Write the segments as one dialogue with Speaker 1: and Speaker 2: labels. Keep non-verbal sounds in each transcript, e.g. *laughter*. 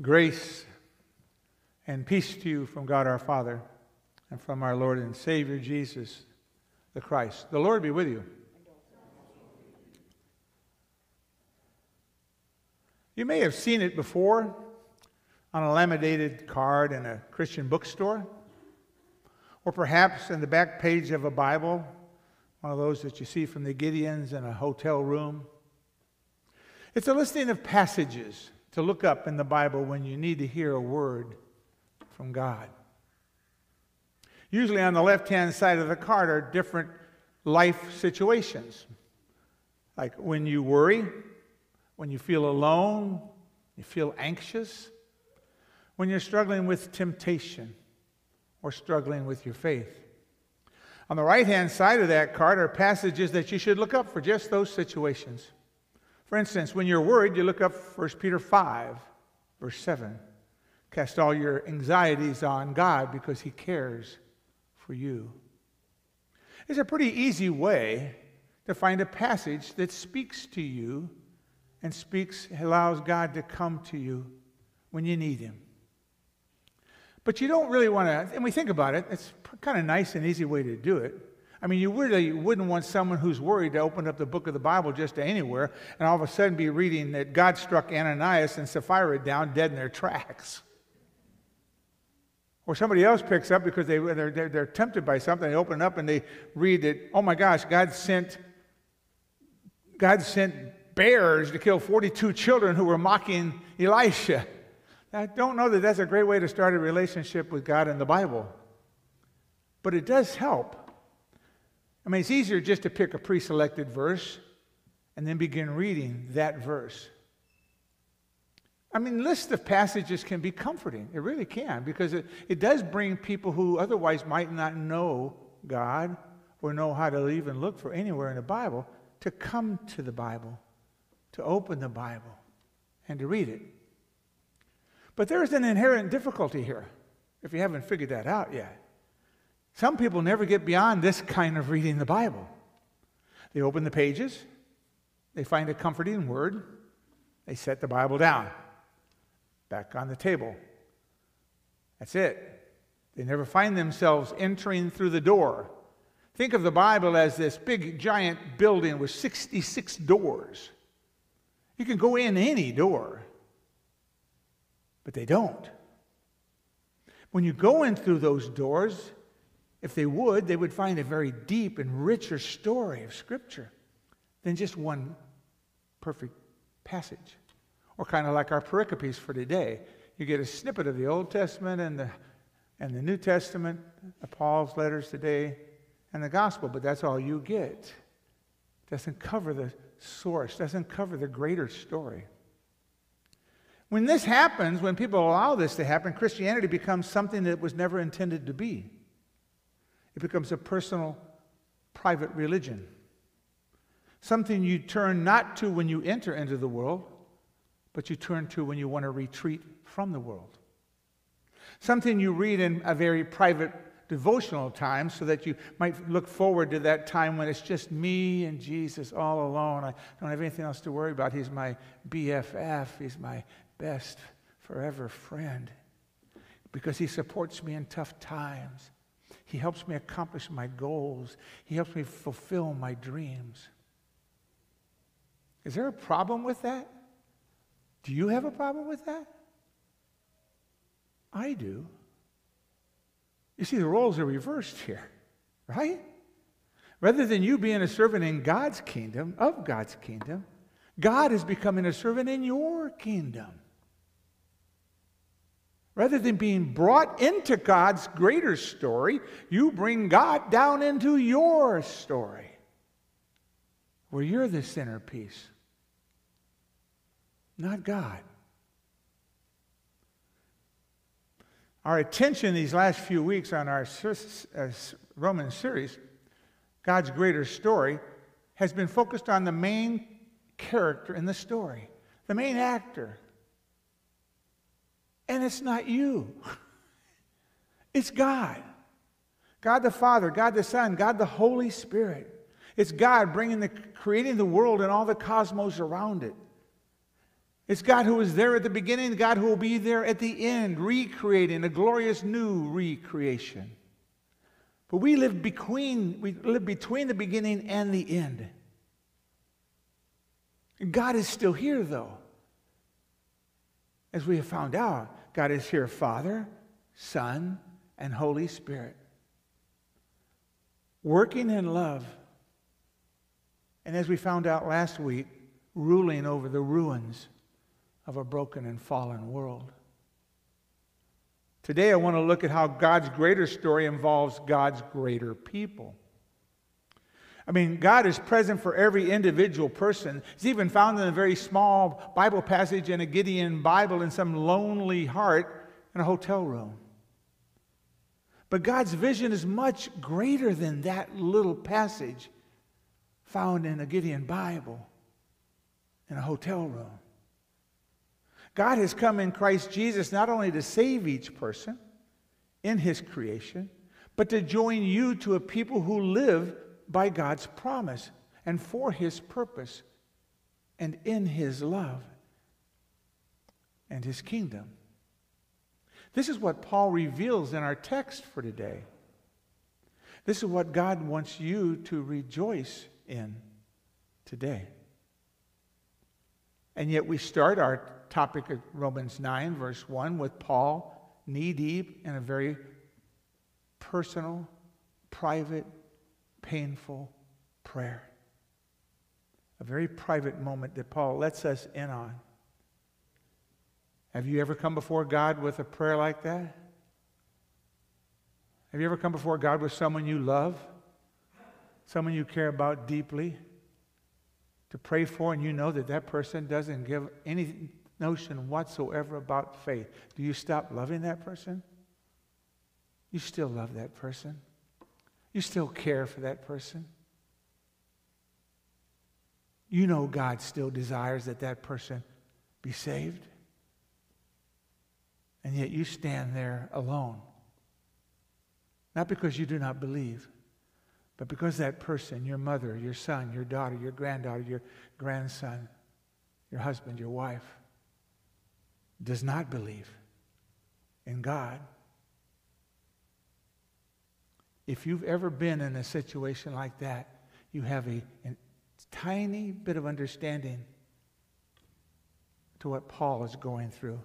Speaker 1: Grace and peace to you from God our Father and from our Lord and Savior Jesus the Christ. The Lord be with you. You may have seen it before on a laminated card in a Christian bookstore, or perhaps in the back page of a Bible, one of those that you see from the Gideons in a hotel room. It's a listing of passages to look up in the Bible when you need to hear a word from God. Usually on the left hand side of the card are different life situations. Like when you worry, when you feel alone, you feel anxious, when you're struggling with temptation or struggling with your faith. On the right hand side of that card are passages that you should look up for just those situations. For instance, when you're worried, you look up 1 Peter 5, verse 7. Cast all your anxieties on God because He cares for you. It's a pretty easy way to find a passage that speaks to you and speaks, allows God to come to you when you need Him. But you don't really want to, and we think about it, it's kind of nice and easy way to do it. I mean, you really wouldn't want someone who's worried to open up the book of the Bible just anywhere and all of a sudden be reading that God struck Ananias and Sapphira down dead in their tracks. Or somebody else picks up because they, they're, they're, they're tempted by something, they open up and they read that, oh my gosh, God sent, God sent bears to kill 42 children who were mocking Elisha. I don't know that that's a great way to start a relationship with God in the Bible. But it does help I mean, it's easier just to pick a pre selected verse and then begin reading that verse. I mean, lists of passages can be comforting. It really can, because it, it does bring people who otherwise might not know God or know how to even look for anywhere in the Bible to come to the Bible, to open the Bible, and to read it. But there is an inherent difficulty here, if you haven't figured that out yet. Some people never get beyond this kind of reading the Bible. They open the pages, they find a comforting word, they set the Bible down, back on the table. That's it. They never find themselves entering through the door. Think of the Bible as this big, giant building with 66 doors. You can go in any door, but they don't. When you go in through those doors, if they would, they would find a very deep and richer story of Scripture than just one perfect passage. Or kind of like our pericopes for today. You get a snippet of the Old Testament and the, and the New Testament, Paul's letters today, and the gospel, but that's all you get. Doesn't cover the source, doesn't cover the greater story. When this happens, when people allow this to happen, Christianity becomes something that was never intended to be. It becomes a personal, private religion. Something you turn not to when you enter into the world, but you turn to when you want to retreat from the world. Something you read in a very private devotional time so that you might look forward to that time when it's just me and Jesus all alone. I don't have anything else to worry about. He's my BFF, He's my best forever friend because He supports me in tough times. He helps me accomplish my goals. He helps me fulfill my dreams. Is there a problem with that? Do you have a problem with that? I do. You see, the roles are reversed here, *laughs* right? Rather than you being a servant in God's kingdom, of God's kingdom, God is becoming a servant in your kingdom. Rather than being brought into God's greater story, you bring God down into your story where you're the centerpiece, not God. Our attention these last few weeks on our uh, Roman series, God's greater story, has been focused on the main character in the story, the main actor, and it's not you, *laughs* it's God. God the Father, God the Son, God the Holy Spirit. It's God bringing the, creating the world and all the cosmos around it. It's God who was there at the beginning, God who will be there at the end, recreating a glorious new recreation. But we live between, we live between the beginning and the end. God is still here, though. As we have found out, God is here, Father, Son, and Holy Spirit, working in love. And as we found out last week, ruling over the ruins of a broken and fallen world. Today, I want to look at how God's greater story involves God's greater people. I mean, God is present for every individual person. It's even found in a very small Bible passage in a Gideon Bible in some lonely heart in a hotel room. But God's vision is much greater than that little passage found in a Gideon Bible in a hotel room. God has come in Christ Jesus not only to save each person in his creation, but to join you to a people who live by God's promise and for his purpose and in his love and his kingdom. This is what Paul reveals in our text for today. This is what God wants you to rejoice in today. And yet we start our topic of Romans 9, verse 1, with Paul knee deep in a very personal, private, painful prayer. A very private moment that Paul lets us in on. Have you ever come before God with a prayer like that? Have you ever come before God with someone you love? Someone you care about deeply? To pray for, and you know that that person doesn't give any notion whatsoever about faith. Do you stop loving that person? You still love that person. You still care for that person. You know God still desires that that person be saved. And yet you stand there alone. Not because you do not believe, but because that person, your mother, your son, your daughter, your granddaughter, your grandson, your husband, your wife, does not believe in God. If you've ever been in a situation like that, you have a, a tiny bit of understanding to what Paul is going through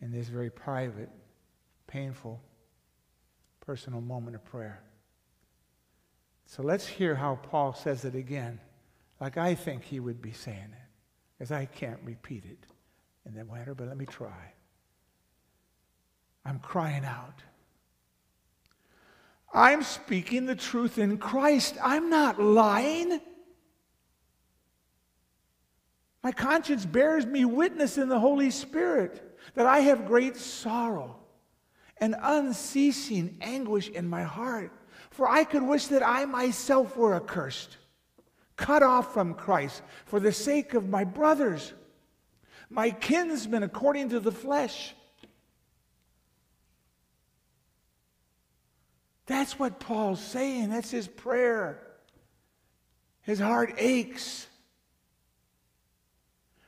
Speaker 1: in this very private, painful, personal moment of prayer. So let's hear how Paul says it again, like I think he would be saying it, because I can't repeat it in that manner, but let me try. I'm crying out. I'm speaking the truth in Christ. I'm not lying. My conscience bears me witness in the Holy Spirit that I have great sorrow and unceasing anguish in my heart. For I could wish that I myself were accursed, cut off from Christ for the sake of my brothers, my kinsmen according to the flesh That's what Paul's saying. That's his prayer. His heart aches.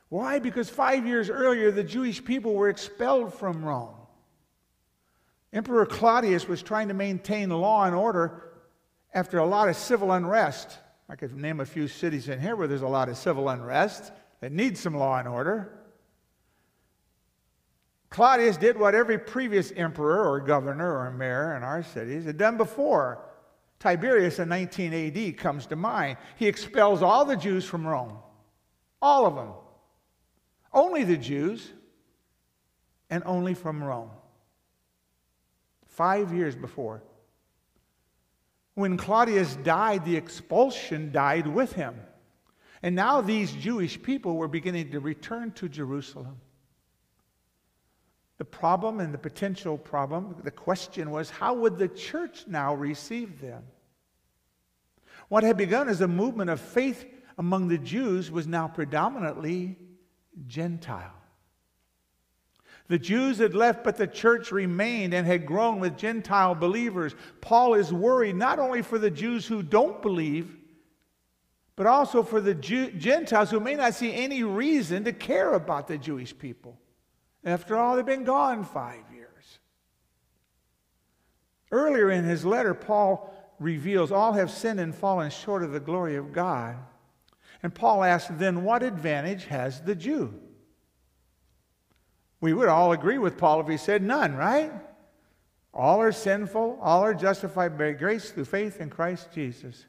Speaker 1: Why? Because five years earlier, the Jewish people were expelled from Rome. Emperor Claudius was trying to maintain law and order after a lot of civil unrest. I could name a few cities in here where there's a lot of civil unrest that need some law and order. Claudius did what every previous emperor or governor or mayor in our cities had done before. Tiberius in 19 AD comes to mind. He expels all the Jews from Rome, all of them. Only the Jews, and only from Rome. Five years before. When Claudius died, the expulsion died with him. And now these Jewish people were beginning to return to Jerusalem. The problem and the potential problem, the question was how would the church now receive them? What had begun as a movement of faith among the Jews was now predominantly Gentile. The Jews had left, but the church remained and had grown with Gentile believers. Paul is worried not only for the Jews who don't believe, but also for the Jew- Gentiles who may not see any reason to care about the Jewish people. After all, they've been gone five years. Earlier in his letter, Paul reveals all have sinned and fallen short of the glory of God. And Paul asks, then what advantage has the Jew? We would all agree with Paul if he said none, right? All are sinful, all are justified by grace through faith in Christ Jesus.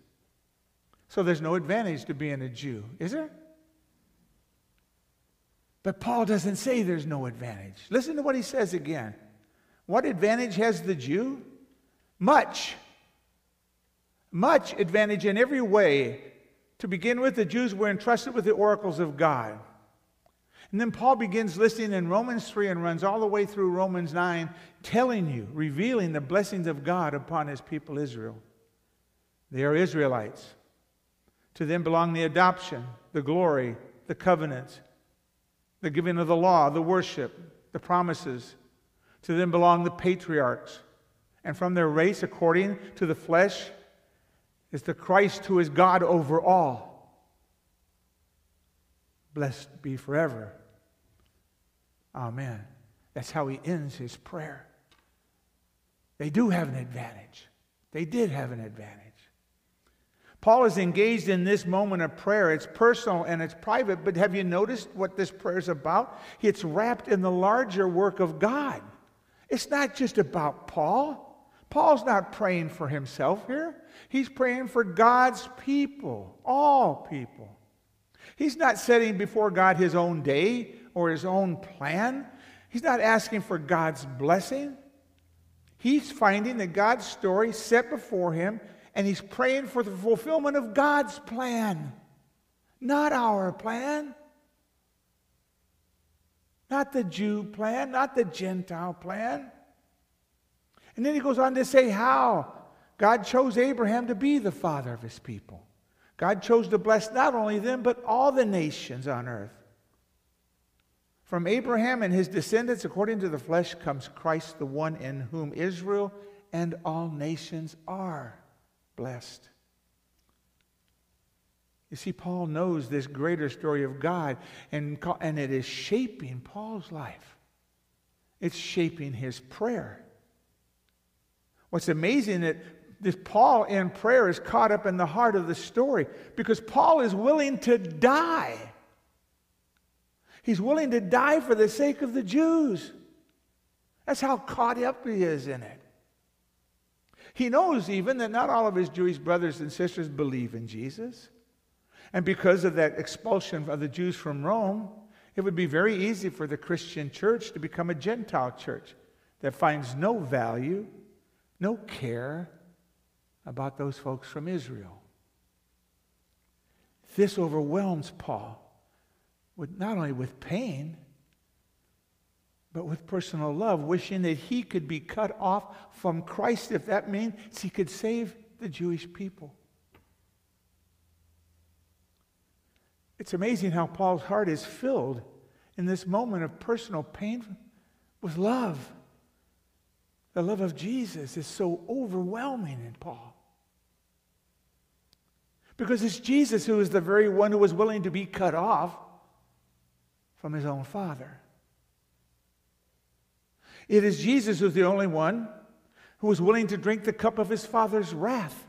Speaker 1: So there's no advantage to being a Jew, is there? But Paul doesn't say there's no advantage. Listen to what he says again. What advantage has the Jew? Much. Much advantage in every way. To begin with, the Jews were entrusted with the oracles of God. And then Paul begins listing in Romans 3 and runs all the way through Romans 9, telling you, revealing the blessings of God upon his people Israel. They are Israelites. To them belong the adoption, the glory, the covenants, the giving of the law, the worship, the promises. To them belong the patriarchs. And from their race, according to the flesh, is the Christ who is God over all. Blessed be forever. Amen. That's how he ends his prayer. They do have an advantage. They did have an advantage. Paul is engaged in this moment of prayer. It's personal and it's private, but have you noticed what this prayer is about? It's wrapped in the larger work of God. It's not just about Paul. Paul's not praying for himself here. He's praying for God's people, all people. He's not setting before God his own day or his own plan. He's not asking for God's blessing. He's finding that God's story set before him, and he's praying for the fulfillment of God's plan, not our plan, not the Jew plan, not the Gentile plan. And then he goes on to say how God chose Abraham to be the father of his people. God chose to bless not only them, but all the nations on earth. From Abraham and his descendants, according to the flesh, comes Christ, the one in whom Israel and all nations are blessed. You see, Paul knows this greater story of God, and, and it is shaping Paul's life. It's shaping his prayer. What's amazing that this Paul in prayer is caught up in the heart of the story because Paul is willing to die He's willing to die for the sake of the Jews. That's how caught up he is in it. He knows even that not all of his Jewish brothers and sisters believe in Jesus. And because of that expulsion of the Jews from Rome, it would be very easy for the Christian church to become a Gentile church that finds no value, no care about those folks from Israel. This overwhelms Paul with not only with pain, but with personal love, wishing that he could be cut off from Christ if that means he could save the Jewish people. It's amazing how Paul's heart is filled in this moment of personal pain with love. The love of Jesus is so overwhelming in Paul. Because it's Jesus who is the very one who was willing to be cut off from his own Father. It is Jesus who's the only one who was willing to drink the cup of his Father's wrath.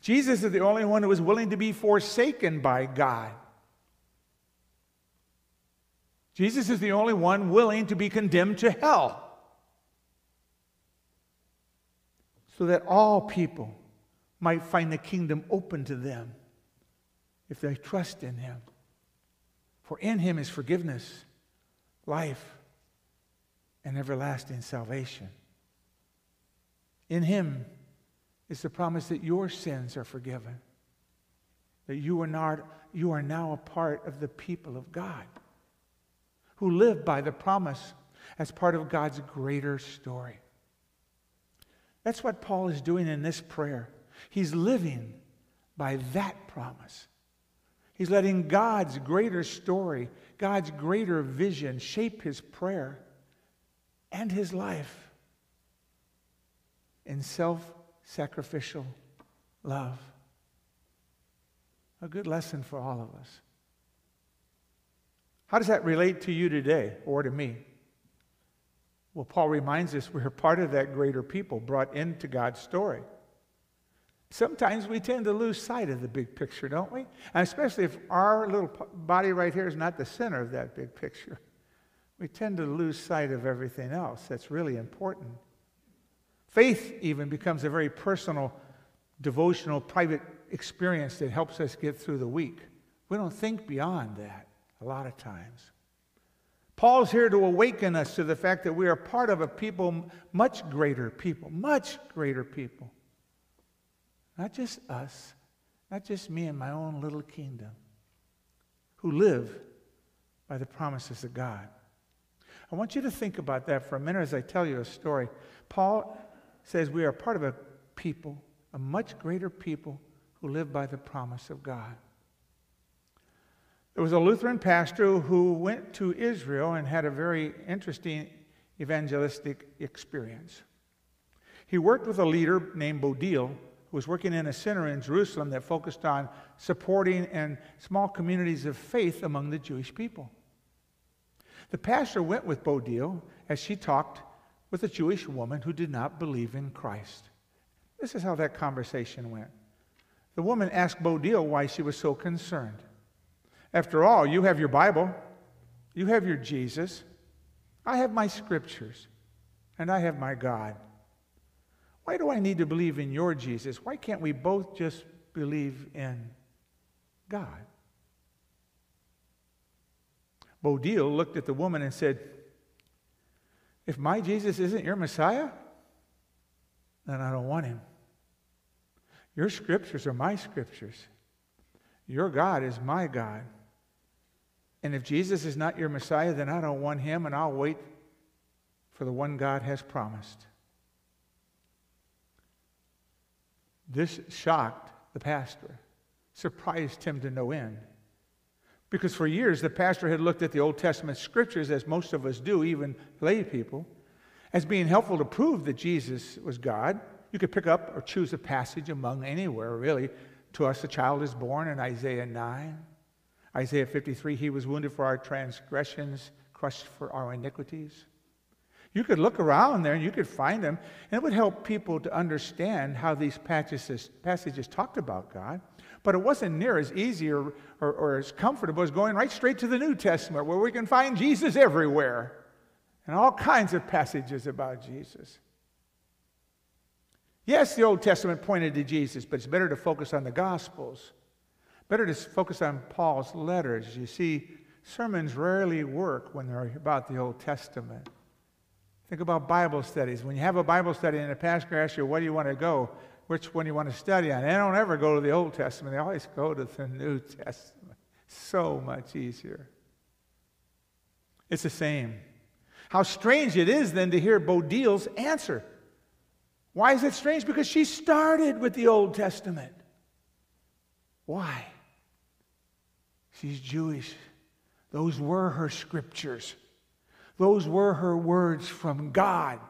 Speaker 1: Jesus is the only one who was willing to be forsaken by God. Jesus is the only one willing to be condemned to hell so that all people might find the kingdom open to them if they trust in him. For in him is forgiveness, life, and everlasting salvation. In him is the promise that your sins are forgiven, that you are, not, you are now a part of the people of God who live by the promise as part of God's greater story. That's what Paul is doing in this prayer. He's living by that promise. He's letting God's greater story, God's greater vision shape his prayer and his life in self sacrificial love. A good lesson for all of us. How does that relate to you today or to me? Well, Paul reminds us we're part of that greater people brought into God's story. Sometimes we tend to lose sight of the big picture, don't we? And especially if our little body right here is not the center of that big picture. We tend to lose sight of everything else that's really important. Faith even becomes a very personal, devotional, private experience that helps us get through the week. We don't think beyond that a lot of times. Paul's here to awaken us to the fact that we are part of a people, much greater people, much greater people. Not just us, not just me and my own little kingdom, who live by the promises of God. I want you to think about that for a minute as I tell you a story. Paul says we are part of a people, a much greater people who live by the promise of God. There was a Lutheran pastor who went to Israel and had a very interesting evangelistic experience. He worked with a leader named Bodil, who was working in a center in Jerusalem that focused on supporting and small communities of faith among the Jewish people. The pastor went with Bodil as she talked with a Jewish woman who did not believe in Christ. This is how that conversation went. The woman asked Bodil why she was so concerned. After all, you have your Bible, you have your Jesus, I have my scriptures, and I have my God. Why do I need to believe in your Jesus? Why can't we both just believe in God? Bodil looked at the woman and said, If my Jesus isn't your Messiah, then I don't want him. Your scriptures are my scriptures. Your God is my God. And if Jesus is not your Messiah, then I don't want him, and I'll wait for the one God has promised. This shocked the pastor, surprised him to no end. Because for years, the pastor had looked at the Old Testament scriptures, as most of us do, even lay people, as being helpful to prove that Jesus was God. You could pick up or choose a passage among anywhere, really. To us, a child is born in Isaiah 9. Isaiah 53, he was wounded for our transgressions, crushed for our iniquities. You could look around there and you could find them, and it would help people to understand how these passages, passages talked about God. But it wasn't near as easy or, or, or as comfortable as going right straight to the New Testament, where we can find Jesus everywhere and all kinds of passages about Jesus. Yes, the Old Testament pointed to Jesus, but it's better to focus on the Gospels. Better to focus on Paul's letters. You see, sermons rarely work when they're about the Old Testament. Think about Bible studies. When you have a Bible study and a pastor asks you, where do you want to go? Which one you want to study on? They don't ever go to the Old Testament, they always go to the New Testament. So much easier. It's the same. How strange it is then to hear Bodil's answer. Why is it strange? Because she started with the Old Testament. Why? She's Jewish. Those were her scriptures. Those were her words from God.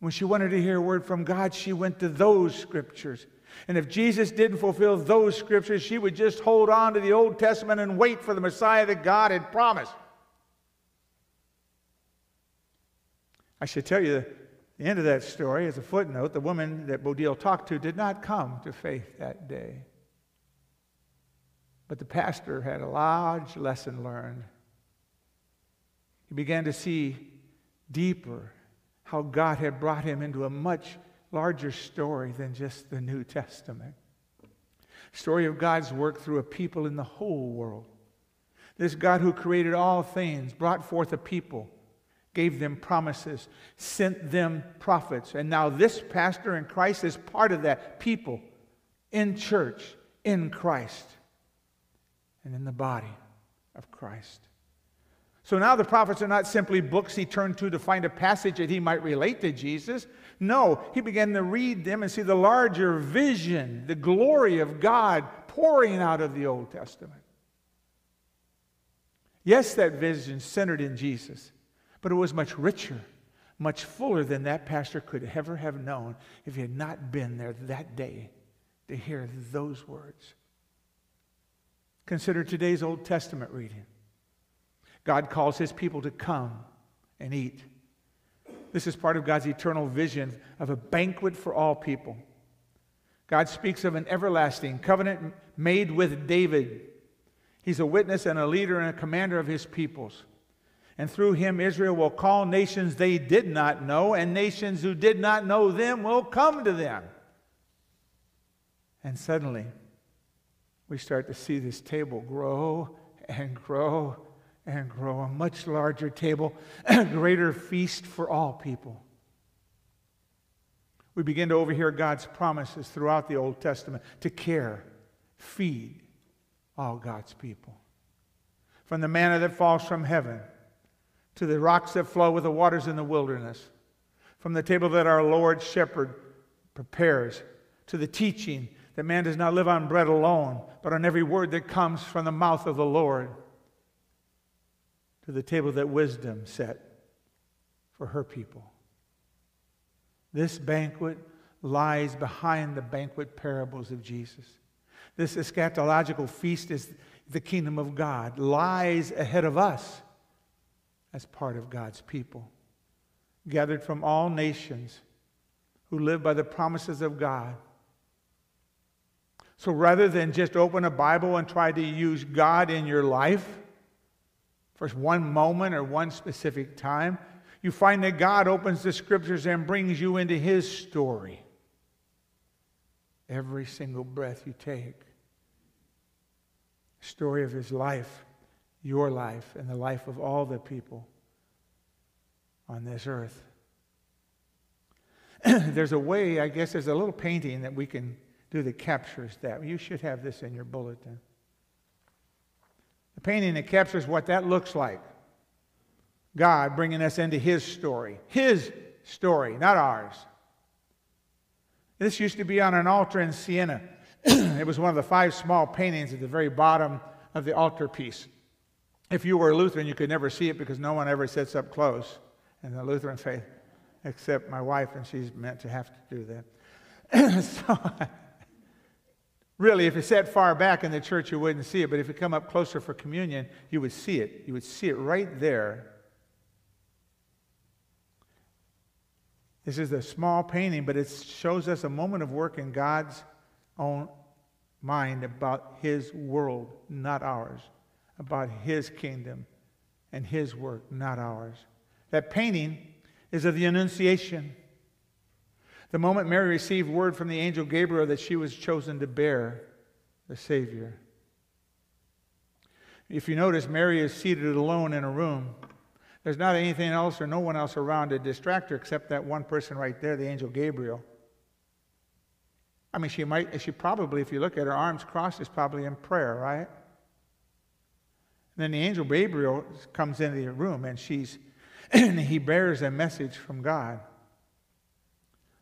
Speaker 1: When she wanted to hear a word from God, she went to those scriptures. And if Jesus didn't fulfill those scriptures, she would just hold on to the Old Testament and wait for the Messiah that God had promised. I should tell you the end of that story as a footnote the woman that Bodil talked to did not come to faith that day. But the pastor had a large lesson learned. He began to see deeper how God had brought him into a much larger story than just the New Testament. Story of God's work through a people in the whole world. This God who created all things brought forth a people, gave them promises, sent them prophets. And now this pastor in Christ is part of that people in church, in Christ and in the body of Christ. So now the prophets are not simply books he turned to to find a passage that he might relate to Jesus. No, he began to read them and see the larger vision, the glory of God pouring out of the Old Testament. Yes, that vision centered in Jesus, but it was much richer, much fuller than that pastor could ever have known if he had not been there that day to hear those words. Consider today's Old Testament reading. God calls his people to come and eat. This is part of God's eternal vision of a banquet for all people. God speaks of an everlasting covenant made with David. He's a witness and a leader and a commander of his peoples. And through him, Israel will call nations they did not know, and nations who did not know them will come to them. And suddenly, we start to see this table grow and grow and grow. A much larger table, a *clears throat* greater feast for all people. We begin to overhear God's promises throughout the Old Testament to care, feed all God's people. From the manna that falls from heaven to the rocks that flow with the waters in the wilderness, from the table that our Lord shepherd prepares to the teaching that man does not live on bread alone, but on every word that comes from the mouth of the Lord, to the table that wisdom set for her people. This banquet lies behind the banquet parables of Jesus. This eschatological feast is the kingdom of God, lies ahead of us as part of God's people, gathered from all nations who live by the promises of God. So rather than just open a Bible and try to use God in your life for one moment or one specific time, you find that God opens the scriptures and brings you into His story. Every single breath you take. Story of His life, your life, and the life of all the people on this earth. *clears throat* there's a way, I guess, there's a little painting that we can do that captures that. You should have this in your bulletin. The painting that captures what that looks like. God bringing us into His story. His story, not ours. This used to be on an altar in Siena. *clears throat* it was one of the five small paintings at the very bottom of the altarpiece. If you were a Lutheran, you could never see it because no one ever sits up close in the Lutheran faith, except my wife, and she's meant to have to do that. *clears throat* so, really, if it sat far back in the church, you wouldn't see it. But if you come up closer for communion, you would see it. You would see it right there This is a small painting, but it shows us a moment of work in God's own mind about His world, not ours, about His kingdom and His work, not ours. That painting is of the Annunciation. The moment Mary received word from the angel Gabriel that she was chosen to bear the Savior. If you notice, Mary is seated alone in a room. There's not anything else or no one else around to distract her except that one person right there, the angel Gabriel. I mean, she might, she probably, if you look at her arms crossed, is probably in prayer, right? And then the angel Gabriel comes into the room and she's, *clears throat* and he bears a message from God.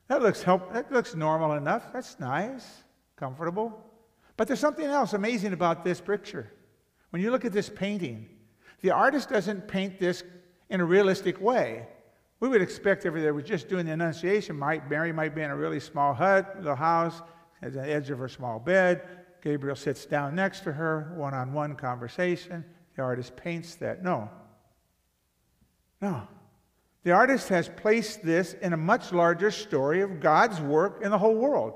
Speaker 1: That looks help, that looks normal enough. That's nice, comfortable. But there's something else amazing about this picture. When you look at this painting, the artist doesn't paint this in a realistic way. We would expect if they were just doing the Annunciation, might, Mary might be in a really small hut, little house, at the edge of her small bed. Gabriel sits down next to her, one on one conversation. The artist paints that. No. No. The artist has placed this in a much larger story of God's work in the whole world.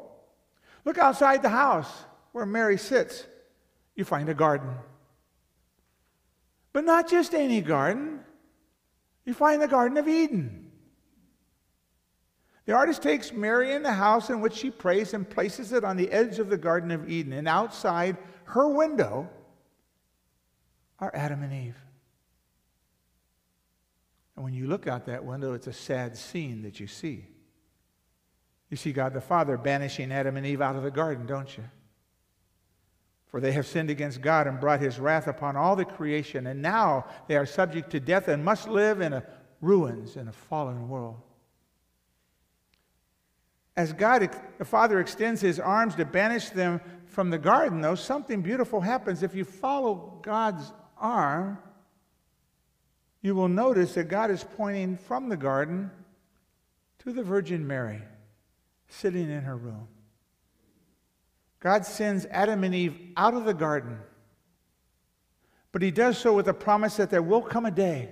Speaker 1: Look outside the house where Mary sits. You find a garden. But not just any garden. You find the Garden of Eden. The artist takes Mary in the house in which she prays and places it on the edge of the Garden of Eden. And outside her window are Adam and Eve. And when you look out that window, it's a sad scene that you see. You see God the Father banishing Adam and Eve out of the garden, don't you? For they have sinned against God and brought his wrath upon all the creation, and now they are subject to death and must live in a ruins in a fallen world. As God, the Father, extends his arms to banish them from the garden, though, something beautiful happens. If you follow God's arm, you will notice that God is pointing from the garden to the Virgin Mary sitting in her room. God sends Adam and Eve out of the garden But he does so with a promise that there will come a day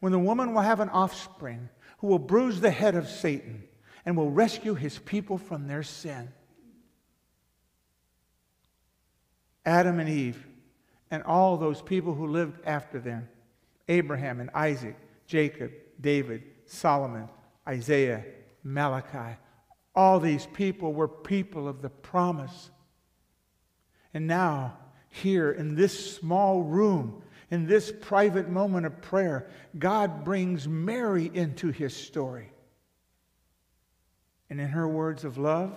Speaker 1: when the woman will have an offspring who will bruise the head of Satan and will rescue his people from their sin. Adam and Eve and all those people who lived after them Abraham and Isaac, Jacob, David, Solomon, Isaiah, Malachi. All these people were people of the promise. And now, here in this small room, in this private moment of prayer, God brings Mary into his story. And in her words of love,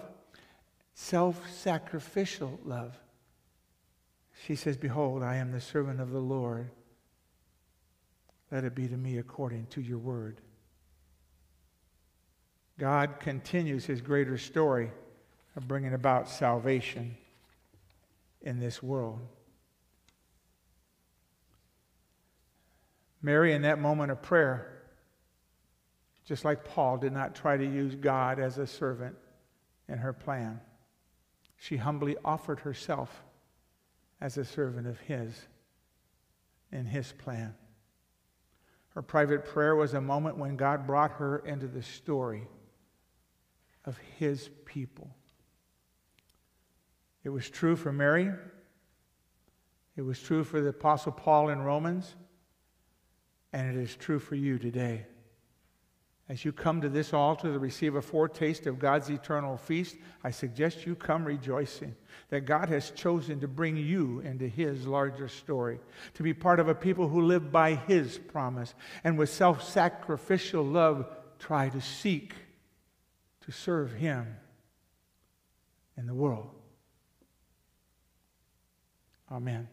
Speaker 1: self sacrificial love, she says, Behold, I am the servant of the Lord. Let it be to me according to your word. God continues his greater story of bringing about salvation in this world. Mary, in that moment of prayer, just like Paul, did not try to use God as a servant in her plan. She humbly offered herself as a servant of His in His plan. Her private prayer was a moment when God brought her into the story of His people. It was true for Mary. It was true for the Apostle Paul in Romans. And it is true for you today. As you come to this altar to receive a foretaste of God's eternal feast, I suggest you come rejoicing that God has chosen to bring you into His larger story, to be part of a people who live by His promise, and with self sacrificial love try to seek to serve Him in the world. Amen.